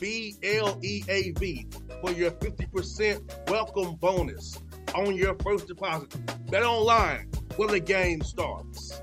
B L E A V, for your 50% welcome bonus on your first deposit. Bet online where the game starts.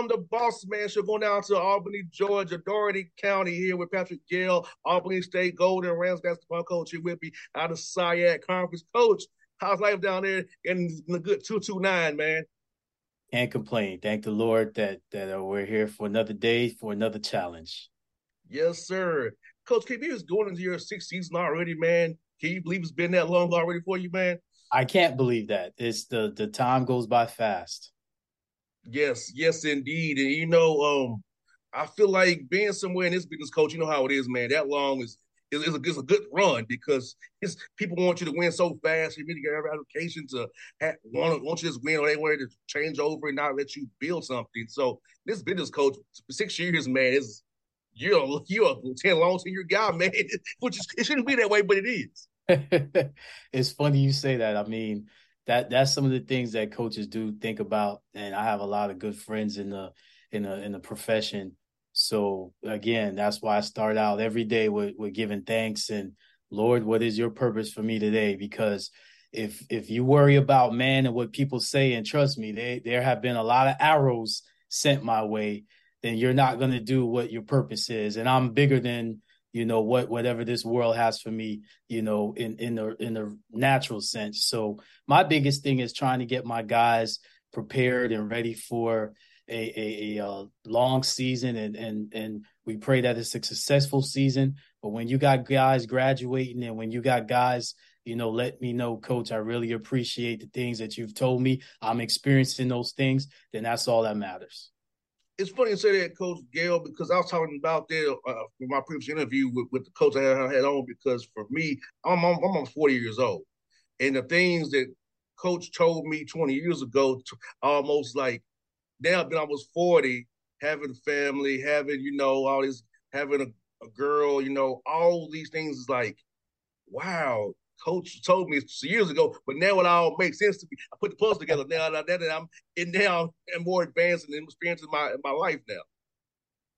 On the Boss Man Show, going down to Albany, Georgia, Dougherty County here with Patrick Gayle, Albany State Golden Rams basketball coach here with me out of SIAC Conference. Coach, how's life down there in the good 229, man? Can't complain. Thank the Lord that that uh, we're here for another day, for another challenge. Yes, sir. Coach KB is going into your sixth season already, man. Can you believe it's been that long already for you, man? I can't believe that. It's the the time goes by fast. Yes, yes, indeed. And you know, um, I feel like being somewhere in this business, coach. You know how it is, man. That long is is, is, a, is a good run because it's people want you to win so fast. You really get every application to have, want want you to just win, or they want to change over and not let you build something. So this business coach, six years, man, is you're you're a ten long tenure guy, man. Which is, it shouldn't be that way, but it is. it's funny you say that. I mean, that that's some of the things that coaches do think about, and I have a lot of good friends in the in the in the profession. So again, that's why I start out every day with with giving thanks and Lord, what is your purpose for me today? Because if if you worry about man and what people say, and trust me, they, there have been a lot of arrows sent my way, then you're not going to do what your purpose is. And I'm bigger than you know what whatever this world has for me you know in in the in the natural sense. So my biggest thing is trying to get my guys prepared and ready for a a, a, long season. And and and we pray that it's a successful season. But when you got guys graduating and when you got guys you know let me know coach. I really appreciate the things that you've told me. I'm experiencing those things. Then that's all that matters it's funny to say that, Coach Gayle, because I was talking about that uh, in my previous interview with, with the coach I had on. Because for me, I'm, I'm, almost 40 years old, and the things that Coach told me 20 years ago, almost like now I've been almost 40, having family, having you know all this, having a, a girl, you know, all these things is like, wow, coach told me years ago, but now it all makes sense to me. I put the puzzle together now that I'm and now I'm more advanced and experienced in my in my life now.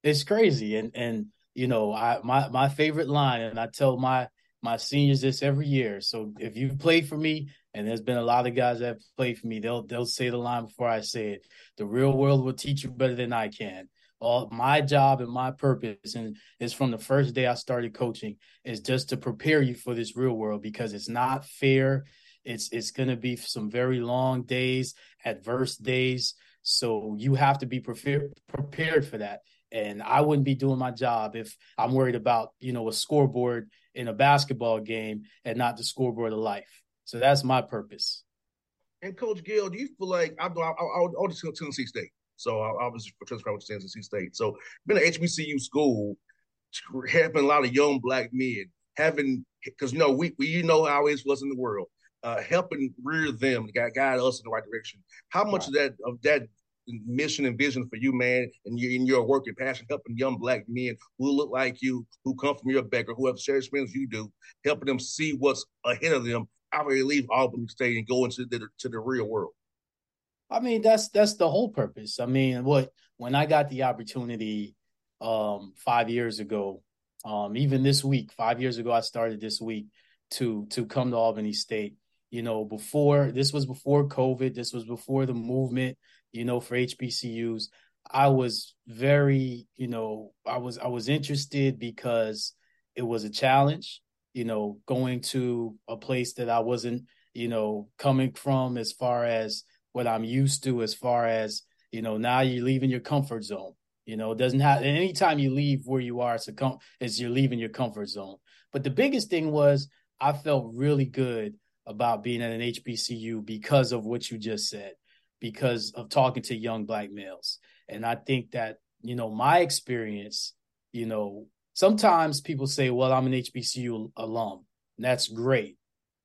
It's crazy, and and you know, I my my favorite line, and I tell my my seniors this every year. So if you played for me, and there's been a lot of guys that played for me, they'll they'll say the line before I say it. The real world will teach you better than I can all my job and my purpose and is from the first day I started coaching is just to prepare you for this real world because it's not fair. It's it's going to be some very long days, adverse days. So you have to be prepared prepared for that. And I wouldn't be doing my job if I'm worried about, you know, a scoreboard in a basketball game and not the scoreboard of life. So that's my purpose. And Coach Gill, do you feel like I I, I, I just go Tennessee State, so I, I was transferring to Tennessee State. So been an HBCU school, helping a lot of young black men, having because you know we, we you know how it was in the world, uh, helping rear them, guide, guide us in the right direction. How much of that of that mission and vision for you, man, and your in your work and passion, helping young black men who look like you, who come from your background, who have shared experience you do, helping them see what's ahead of them after they leave Albany State and go into the to the real world. I mean, that's that's the whole purpose. I mean, what when I got the opportunity um five years ago, um, even this week, five years ago, I started this week to to come to Albany State. You know, before this was before COVID, this was before the movement you know, for HBCUs. I was very, you know, I was I was interested because it was a challenge, you know, going to a place that I wasn't, you know, coming from as far as what I'm used to as far as, you know, now you're leaving your comfort zone. You know, it doesn't have anytime you leave where you are, it's a com- is you're leaving your comfort zone. But the biggest thing was I felt really good about being at an HBCU because of what you just said because of talking to young black males. And I think that, you know, my experience, you know, sometimes people say, well, I'm an HBCU alum. And that's great.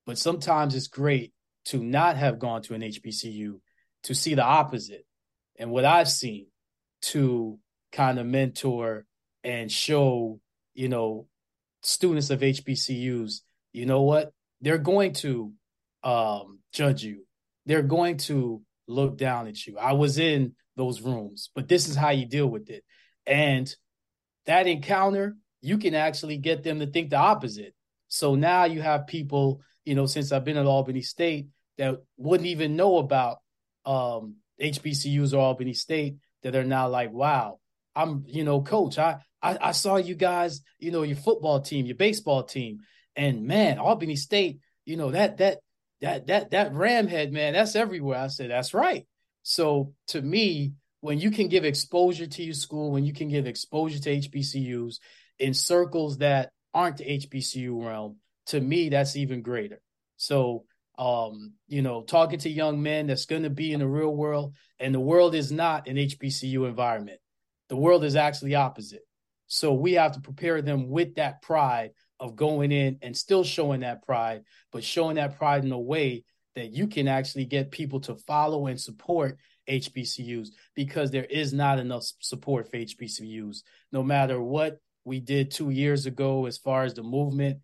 But sometimes it's great to not have gone to an HBCU to see the opposite. And what I've seen to kind of mentor and show, you know, students of HBCUs, you know what? They're going to um, judge you. They're going to look down at you. I was in those rooms, but this is how you deal with it. And that encounter, you can actually get them to think the opposite. So now you have people, you know, since I've been at Albany State that wouldn't even know about um, HBCUs or Albany State that are now like, wow, I'm, you know, coach, I, I, I saw you guys, you know, your football team, your baseball team, and man, Albany State, you know, that that that that that ram head man that's everywhere. I said that's right. So to me when you can give exposure to your school when you can give exposure to hbcus in circles that aren't the hbcu realm to me that's even greater. So um you know talking to young men that's going to be in the real world and the world is not an hbcu environment the world is actually opposite so we have to prepare them with that pride of going in and still showing that pride, but showing that pride in a way that you can actually get people to follow and support HBCUs because there is not enough support for HBCUs. No matter what we did two years ago as far as the movement,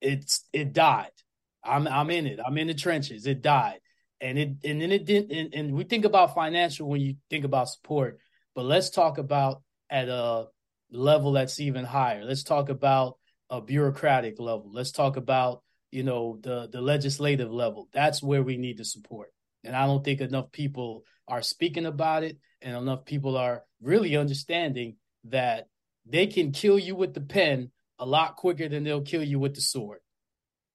it's it died. I'm I'm in it. I'm in the trenches. It died. And it and then it didn't and, and we think about financial when you think about support, but let's talk about at a level that's even higher. Let's talk about a bureaucratic level. Let's talk about you know the the legislative level. That's where we need the support. And I don't think enough people are speaking about it, and enough people are really understanding that they can kill you with the pen a lot quicker than they'll kill you with the sword.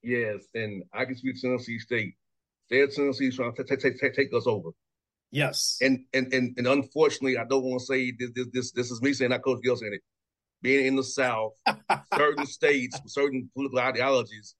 Yes, and I can speak to Tennessee State. They're Tennessee trying to take, take, take, take us over. Yes. And and and and unfortunately, I don't want to say this this this, this is me saying that Coach Gill saying it being in the South, certain states, certain political ideologies,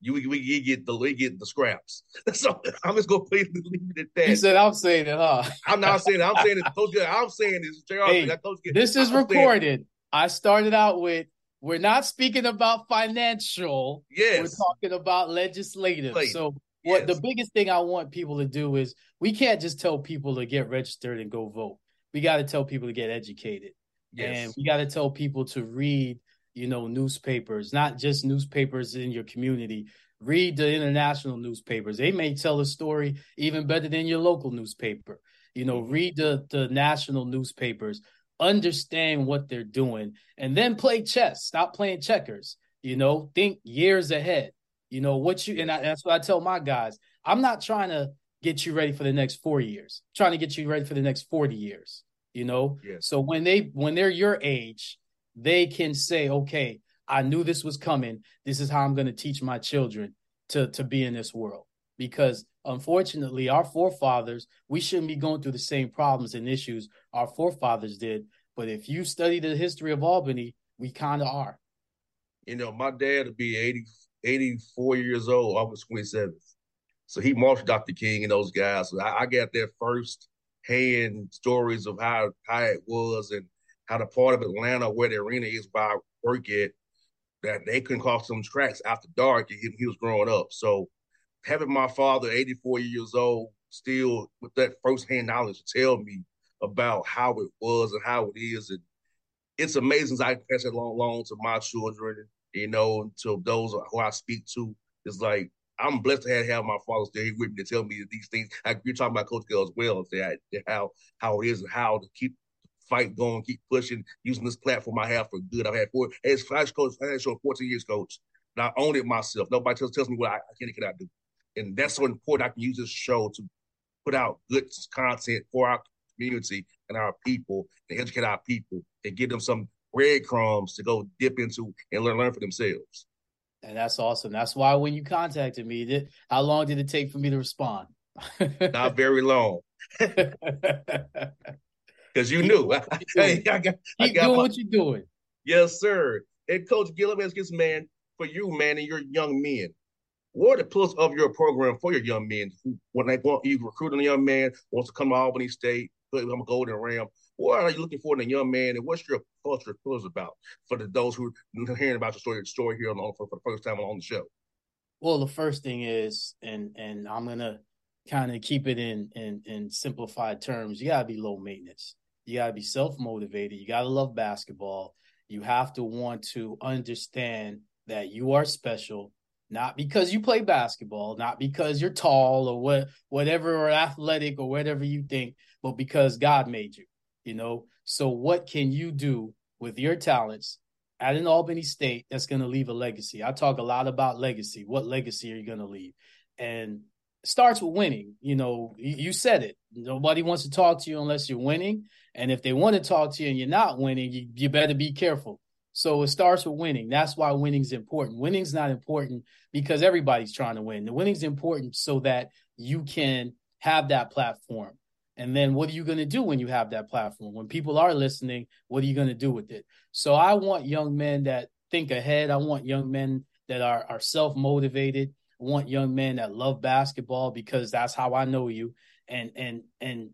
you we, we get the we get the scraps. So I'm just gonna leave it at that. You said I'm saying it, huh? I'm not saying it. I'm saying it. Coach, I'm saying this. Hey, Coach, this is I'm recorded. I started out with we're not speaking about financial. Yes, we're talking about legislative. So what yes. the biggest thing I want people to do is we can't just tell people to get registered and go vote. We got to tell people to get educated. Yes. And we got to tell people to read, you know, newspapers, not just newspapers in your community. Read the international newspapers. They may tell a story even better than your local newspaper. You know, mm-hmm. read the the national newspapers, understand what they're doing, and then play chess. Stop playing checkers. You know, think years ahead. You know what you and I, that's what I tell my guys. I'm not trying to get you ready for the next four years. I'm trying to get you ready for the next 40 years you know yes. so when they when they're your age they can say okay i knew this was coming this is how i'm going to teach my children to to be in this world because unfortunately our forefathers we shouldn't be going through the same problems and issues our forefathers did but if you study the history of albany we kind of are you know my dad will be 80 84 years old august 27th So he marched Dr. King and those guys. So I, I got their first hand stories of how how it was and how the part of Atlanta where the arena is by I work at that they couldn't cross some tracks after dark he, he was growing up. So having my father, 84 years old, still with that firsthand knowledge to tell me about how it was and how it is. And it's amazing I pass it along, along to my children, you know, to those who I speak to. It's like I'm blessed to have, have my father still here with me to tell me these things. Like you're talking about Coach Gill as well, say how how it is and how to keep fight going, keep pushing, using this platform I have for good. I've had four as flash coach, I financial 14 years coach. And I own it myself. Nobody tells, tells me what I, I can and cannot do. And that's so important. I can use this show to put out good content for our community and our people and educate our people and give them some breadcrumbs to go dip into and learn learn for themselves. And that's awesome. That's why when you contacted me, did, how long did it take for me to respond? Not very long. Because you knew. hey, I got, I got doing my, what you're doing. Yes, sir. And Coach Gillum asks, man, for you, man, and your young men, what are the plus of your program for your young men? When they want you recruiting a young man wants to come to Albany State, become a Golden Ram. What are you looking for in a young man, and what's your culture pillars about for the, those who are hearing about your story, story here on, for, for the first time on the show? Well, the first thing is, and and I'm gonna kind of keep it in in in simplified terms. You gotta be low maintenance. You gotta be self motivated. You gotta love basketball. You have to want to understand that you are special not because you play basketball, not because you're tall or what whatever or athletic or whatever you think, but because God made you, you know. So what can you do with your talents at an Albany State that's going to leave a legacy? I talk a lot about legacy. What legacy are you going to leave? And starts with winning. You know, you said it. Nobody wants to talk to you unless you're winning. And if they want to talk to you and you're not winning, you, you better be careful so it starts with winning. That's why winning's important. Winning's not important because everybody's trying to win. The winning's important so that you can have that platform. And then what are you going to do when you have that platform? When people are listening, what are you going to do with it? So I want young men that think ahead. I want young men that are, are self motivated. I want young men that love basketball because that's how I know you. And, and, and,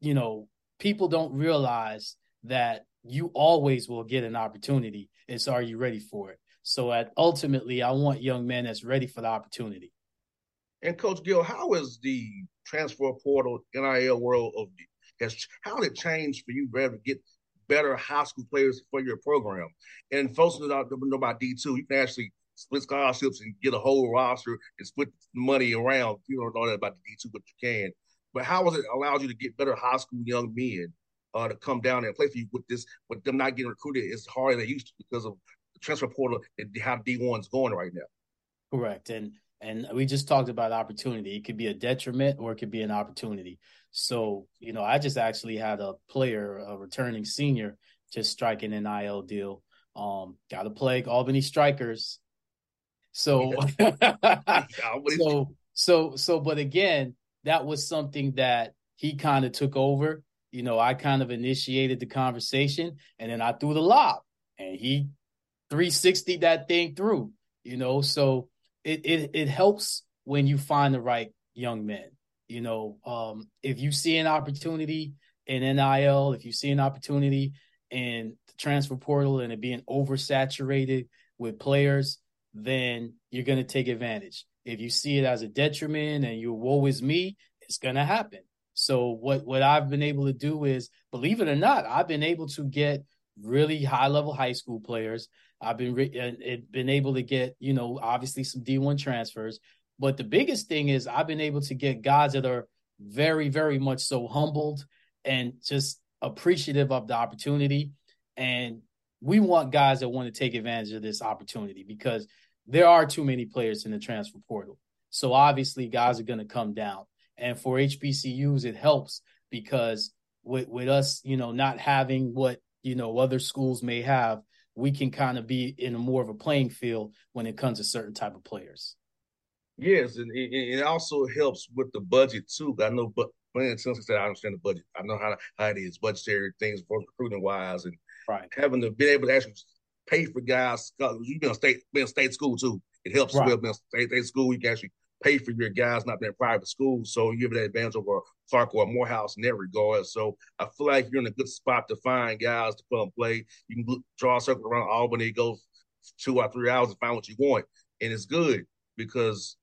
you know, people don't realize that you always will get an opportunity. It's are you ready for it? So at ultimately, I want young men that's ready for the opportunity. And Coach Gill, how is the transfer portal NIL world of has how did it change for you to get better high school players for your program? And folks who don't know about D two, you can actually split scholarships and get a whole roster and split money around. You don't know that about the D two, but you can. But how has it allowed you to get better high school young men uh, to come down and play for you with this, with them not getting recruited as hard as they used to because of the transfer portal and how D one's going right now. Correct, and and we just talked about opportunity. It could be a detriment or it could be an opportunity. So you know, I just actually had a player, a returning senior, just striking an NIL deal. Um, got to play Albany Strikers. So, so, so, so, but again, that was something that he kind of took over you know, I kind of initiated the conversation and then I threw the lob and he 360 that thing through, you know. So it it it helps when you find the right young men. You know, um, if you see an opportunity in NIL, if you see an opportunity in the transfer portal and it being oversaturated with players, then you're gonna take advantage. If you see it as a detriment and you woe is me, it's gonna happen. So what what I've been able to do is, believe it or not, I've been able to get really high level high school players. I've been re- been able to get you know obviously some D one transfers, but the biggest thing is I've been able to get guys that are very very much so humbled and just appreciative of the opportunity. And we want guys that want to take advantage of this opportunity because there are too many players in the transfer portal. So obviously guys are going to come down. And for HBCUs, it helps because with with us, you know, not having what you know other schools may have, we can kind of be in a more of a playing field when it comes to certain type of players. Yes, and it, also helps with the budget too. I know, but since I said I understand the budget, I know how how it is budgetary things for recruiting wise, and right. having to be able to actually pay for guys. You've been a state, been state school too. It helps right. well. Being a state, state school, you can actually pay for your guys not being private schools. So you have that advantage over Clark or Morehouse in that regard. So I feel like you're in a good spot to find guys to come play. You can draw a circle around Albany, go two or three hours and find what you want. And it's good because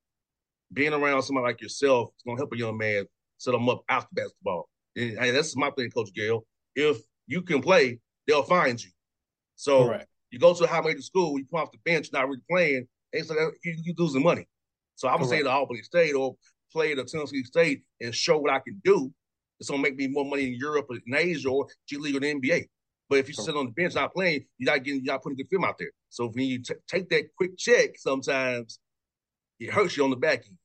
being around somebody like yourself is going to help a young man set them up after basketball. And hey, that's my thing, Coach Gayle. If you can play, they'll find you. So Correct. you go to a high major school, you come off the bench, not really playing, and so that, you, you losing money. So I'm gonna say to Albany State or play at Tennessee State and show what I can do. It's gonna make me more money in Europe or in Asia or G League or the NBA. But if you sit on the bench not playing, you're not getting, you're not putting good film out there. So when you t- take that quick check, sometimes it hurts you on the back end.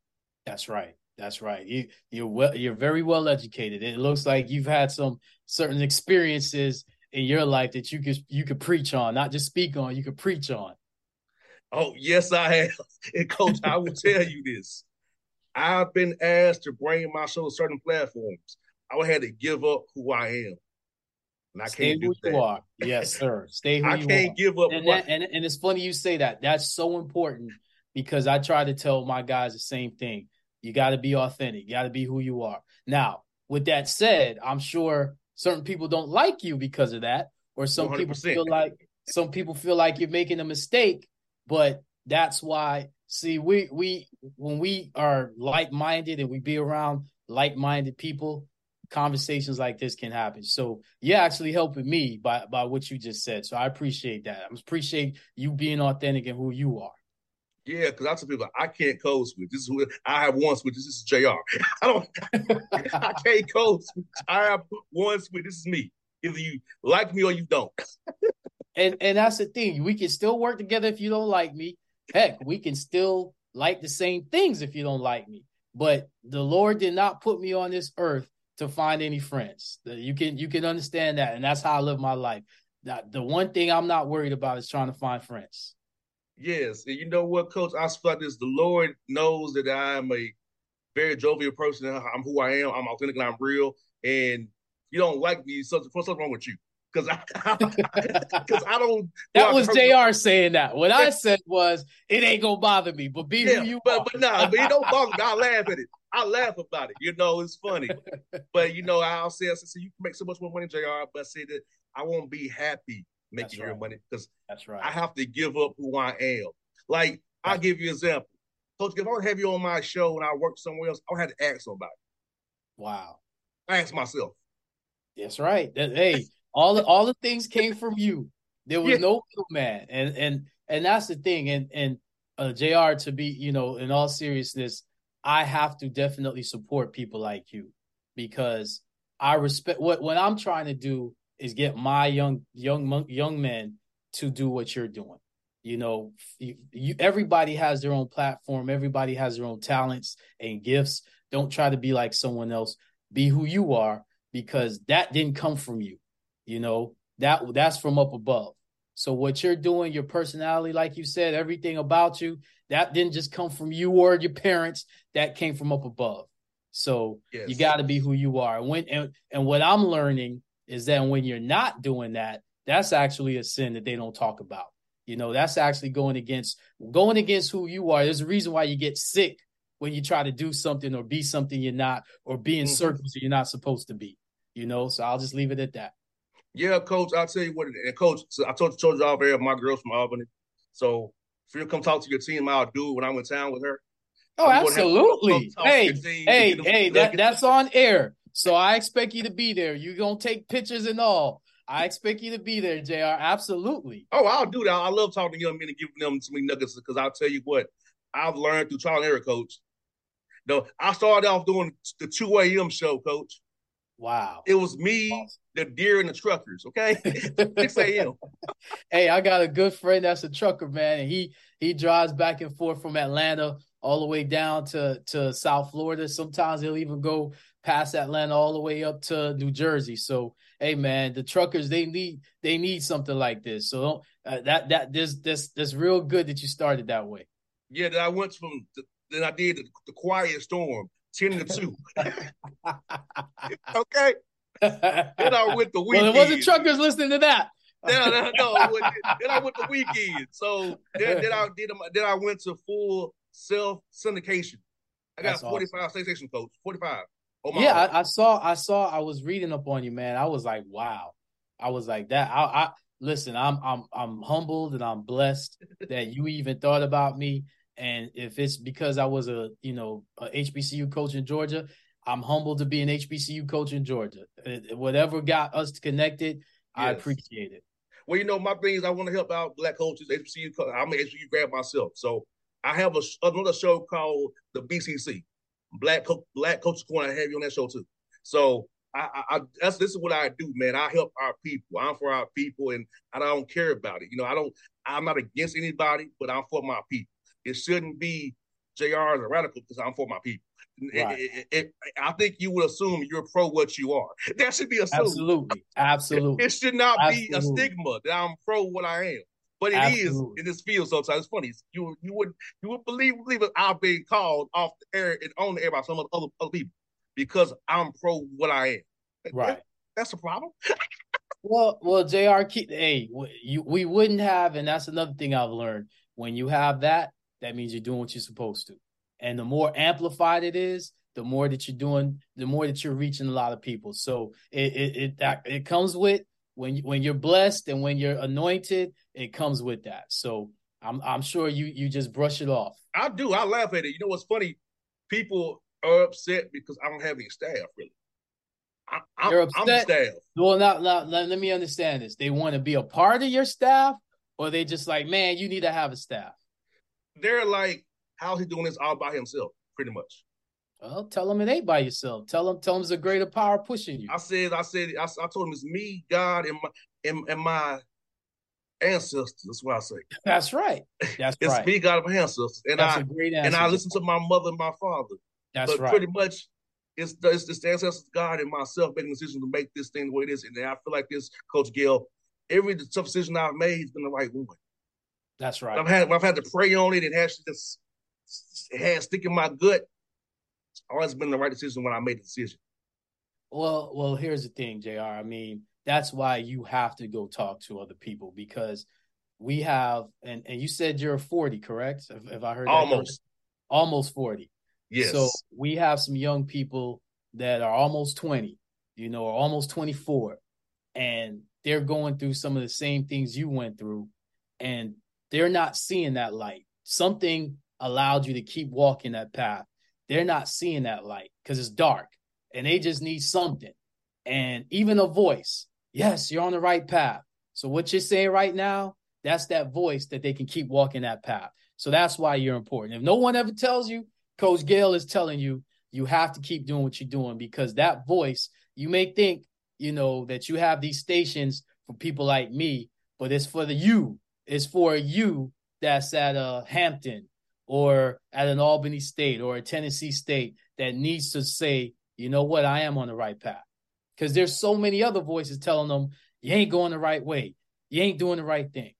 That's right. That's right. You you're well, you're very well educated. It looks like you've had some certain experiences in your life that you could you could preach on, not just speak on. You could preach on. Oh yes, I have. And coach, I will tell you this. I've been asked to bring my show to certain platforms. I would have to give up who I am. And I Stay can't who you are. Yes, sir. Stay who I you can't give up. And, that, and, and it's funny you say that. That's so important because I try to tell my guys the same thing. You got to be authentic. You got to be who you are. Now, with that said, I'm sure certain people don't like you because of that, or some 100%. people feel like some people feel like you're making a mistake. But that's why, see, we we when we are like minded and we be around like minded people, conversations like this can happen. So you're actually helping me by by what you just said. So I appreciate that. I appreciate you being authentic and who you are. Yeah, because I tell people I can't code switch. This is what I have one switch. This is Jr. I don't. I can't code switch. I have one switch. This is me. Either you like me or you don't. and and that's the thing. We can still work together if you don't like me. Heck, we can still like the same things if you don't like me. But the Lord did not put me on this earth to find any friends. You can you can understand that, and that's how I live my life. The one thing I'm not worried about is trying to find friends. Yes, and you know what, Coach? I feel this. The Lord knows that I am a very jovial person. I'm who I am. I'm authentic and I'm real. And you don't like me, something, something wrong with you. Because I, because I, don't. That was Jr. saying that. What I said was, it ain't gonna bother me. But be yeah, who you but, are. But nah, but it don't bother me. I laugh at it. I laugh about it. You know, it's funny. but you know, I'll say, I say, you can make so much more money, Jr. But I say that I won't be happy making right. your money because that's right. I have to give up who I am. Like I'll give you an example. Coach, if I would have you on my show and I work somewhere else, I would have to ask somebody. Wow. I ask myself. That's right. hey, all the all the things came from you. There was yeah. no man, and and and that's the thing. And and uh, Jr. To be, you know, in all seriousness, I have to definitely support people like you because I respect what what I'm trying to do is get my young young young men to do what you're doing. You know, you, you, everybody has their own platform. Everybody has their own talents and gifts. Don't try to be like someone else. Be who you are because that didn't come from you. You know that that's from up above. So what you're doing, your personality, like you said, everything about you, that didn't just come from you or your parents. That came from up above. So yes. you got to be who you are. When and, and what I'm learning is that when you're not doing that, that's actually a sin that they don't talk about. You know, that's actually going against going against who you are. There's a reason why you get sick when you try to do something or be something you're not, or be in mm-hmm. circles you're not supposed to be. You know, so I'll just leave it at that. Yeah, coach. I'll tell you what. And coach, so I told told you all here, my girl's from Albany. So if you come talk to your team, I'll do it when I'm in town with her. Oh, I'm absolutely. Hey, hey, hey, that, that's on air. So I expect you to be there. You're gonna take pictures and all. I expect you to be there, Jr. Absolutely. Oh, I'll do that. I love talking to young men and giving them some nuggets because I'll tell you what I've learned through trial and error, coach. No, I started off doing the 2 a.m. show, coach. Wow. It was me, awesome. The deer, and the truckers, okay? 6 a.m. hey, I got a good friend that's a trucker, man, and he he drives back and forth from Atlanta all the way down to, to South Florida. Sometimes he'll even go past Atlanta all the way up to New Jersey. So, hey man, the truckers they need they need something like this. So uh, that that this this this real good that you started that way. Yeah, that I went from the, then I did the, the quiet storm ten to two. okay. Then I went the weekend. Well, it wasn't truckers listening to that. no, no, no. then I went the weekend. So then, then I did. Then I went to full self syndication. I got That's 45 awesome. station coach. 45. Oh yeah, I, I, saw. I saw. I was reading up on you, man. I was like, wow. I was like that. I, I listen. I'm I'm I'm humbled and I'm blessed that you even thought about me. And if it's because I was a you know a HBCU coach in Georgia, I'm humbled to be an HBCU coach in Georgia. Whatever got us connected, yes. I appreciate it. Well, you know, my thing is I want to help out black coaches, HBCU. I'm an HBCU grad myself, so I have a, another show called the BCC, Black Co- Black Coaches Corner. I have you on that show too. So I, I, I, that's this is what I do, man. I help our people. I'm for our people, and I don't care about it. You know, I don't. I'm not against anybody, but I'm for my people. It shouldn't be Jr. as a radical because I'm for my people. Right. It, it, it, I think you would assume you're pro what you are. That should be assumed. Absolutely, absolutely. It should not absolutely. be a stigma that I'm pro what I am. But it absolutely. is in this field sometimes. It's funny. You you would you would believe believe it. I've been called off the air and on the air by some of other other people because I'm pro what I am. Right. That, that's a problem. well, well, Jr. Hey, you, we wouldn't have, and that's another thing I've learned. When you have that, that means you're doing what you're supposed to. And the more amplified it is, the more that you're doing, the more that you're reaching a lot of people. So it it it, that, it comes with when you, when you're blessed and when you're anointed, it comes with that. So I'm I'm sure you you just brush it off. I do. I laugh at it. You know what's funny? People are upset because I don't have any staff really. I, You're upset. I'm staff. Well, now, now let, let me understand this. They want to be a part of your staff, or they just like, man, you need to have a staff. They're like, how's he doing this all by himself? Pretty much. Well, tell him it ain't by yourself. Tell him, tell him there's a greater power pushing you. I said, I said, I, I told him it's me, God, and my and, and my ancestors. That's what I say. That's right. That's it's right. me, God, and my ancestors, and That's I and I listen to my mother and my father. That's but right. Pretty much, it's the, it's the ancestors, God, and myself making decisions to make this thing the way it is. And I feel like this, Coach Gayle, every tough decision I've made has been the right one. That's right. I've had I've had to pray on it and actually just had stick in my gut. It's always been the right decision when I made the decision. Well, well, here's the thing, Jr. I mean, that's why you have to go talk to other people because we have, and and you said you're 40, correct? If, if I heard almost, almost 40. Yes. So we have some young people that are almost 20, you know, or almost 24, and they're going through some of the same things you went through, and they're not seeing that light. Something allowed you to keep walking that path. They're not seeing that light because it's dark and they just need something. And even a voice. Yes, you're on the right path. So what you're saying right now, that's that voice that they can keep walking that path. So that's why you're important. If no one ever tells you, Coach Gayle is telling you, you have to keep doing what you're doing because that voice, you may think, you know, that you have these stations for people like me, but it's for the you. It's for you that's at uh, Hampton or at an Albany State or a Tennessee State that needs to say, you know what, I am on the right path. Because there's so many other voices telling them, you ain't going the right way. You ain't doing the right thing.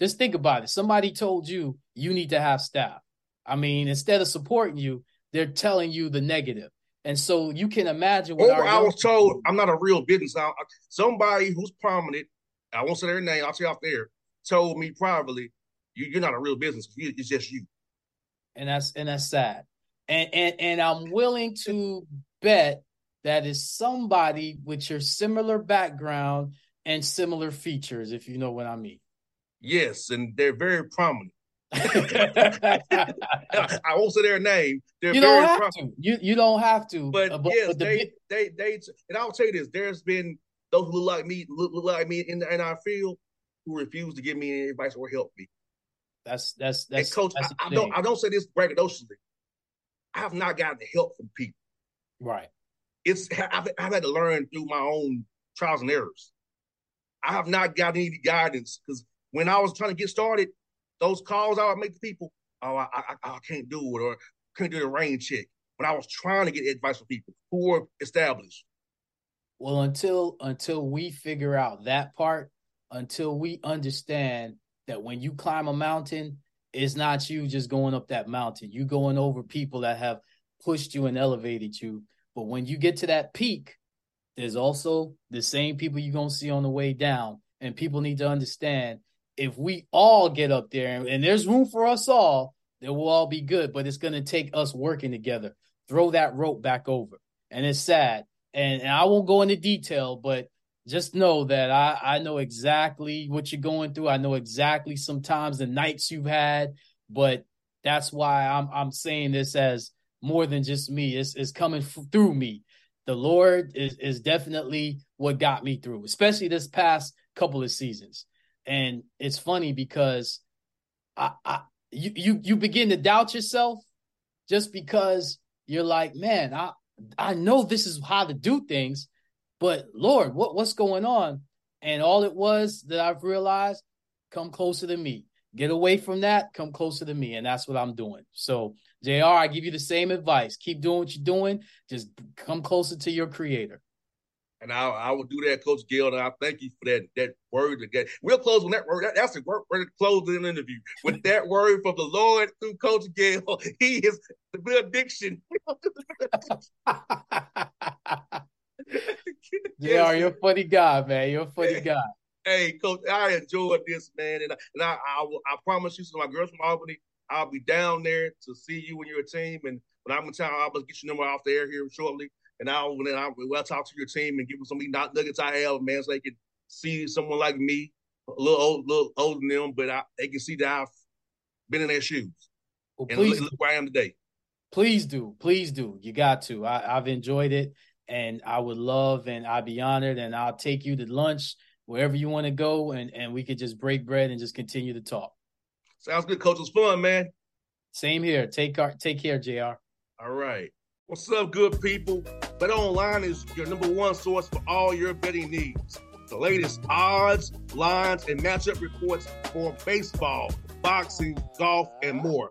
Just think about it. Somebody told you you need to have staff. I mean, instead of supporting you, they're telling you the negative. And so you can imagine what I was told I'm not a real business. Somebody who's prominent, I won't say their name, I'll say off there, told me privately, you, are not a real business. It's just you. And that's and that's sad. And and and I'm willing to bet that is somebody with your similar background and similar features, if you know what I mean. Yes, and they're very prominent. I won't say their name. They're you don't have to. You you don't have to. But, uh, but yes, but the, they, they they and I'll tell you this: there's been those who look like me, look, look like me in in our field, who refuse to give me any advice or help me. That's that's that's. And coach, that's I, I, don't I don't say this braggadociously. I have not gotten the help from people. Right. It's I've, I've had to learn through my own trials and errors. I have not gotten any guidance because when I was trying to get started, those calls I would make to people, oh, I, I, I can't do it or can't do the rain check. When I was trying to get advice from people who were established. Well, until until we figure out that part, until we understand that when you climb a mountain, it's not you just going up that mountain. You going over people that have pushed you and elevated you. But when you get to that peak, there's also the same people you're gonna see on the way down. And people need to understand if we all get up there and, and there's room for us all, it will all be good, but it's going to take us working together. Throw that rope back over. And it's sad. And, and I won't go into detail, but just know that I, I know exactly what you're going through. I know exactly sometimes the nights you've had, but that's why I'm I'm saying this as more than just me. It's, it's coming f- through me. The Lord is is definitely what got me through, especially this past couple of seasons. And it's funny because I, I you you you begin to doubt yourself just because you're like, man, I I know this is how to do things, but Lord, what what's going on? And all it was that I've realized, come closer to me. Get away from that, come closer to me. And that's what I'm doing. So, JR, I give you the same advice. Keep doing what you're doing. Just come closer to your creator. And I, I will do that, Coach Gill. And I thank you for that that word. That we'll close on that word. That, that's the word for the closing interview with that word from the Lord through Coach Gill. He is the benediction. Yeah, you're a funny guy, man. You're a funny guy. Hey, Coach, I enjoyed this, man, and, and I, I, I promise you, so my girls from Albany, I'll be down there to see you and your team. And when I'm in town, I'll get your number off the air here shortly, and I'll then I'll, I'll talk to your team and give them some of these nuggets I have, man, so they can see someone like me, a little old, little older than them, but I, they can see that I've been in their shoes. Well, and please look, look where I am today. Please do, please do. You got to. I, I've enjoyed it, and I would love, and I'd be honored, and I'll take you to lunch wherever you want to go, and and we could just break bread and just continue to talk. Sounds good, coach. It was fun, man. Same here. Take care, take care, Jr. All right. What's up, good people? Bet Online is your number one source for all your betting needs. The latest odds, lines, and matchup reports for baseball, boxing, golf, and more.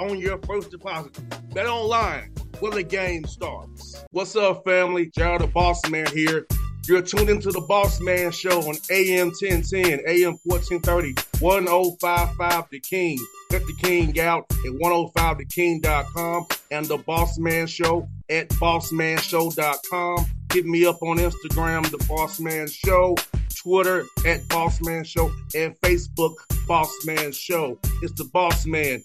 on your first deposit. Bet online where the game starts. What's up, family? JR the Boss Man here. You're tuned into the Boss Man Show on AM 1010, AM 1430, 1055 The King. Let the King out at 105theking.com and the Boss Man Show at bossmanshow.com. Hit me up on Instagram, The Boss Man Show, Twitter at Boss Man Show, and Facebook, Boss Man Show. It's the Boss Man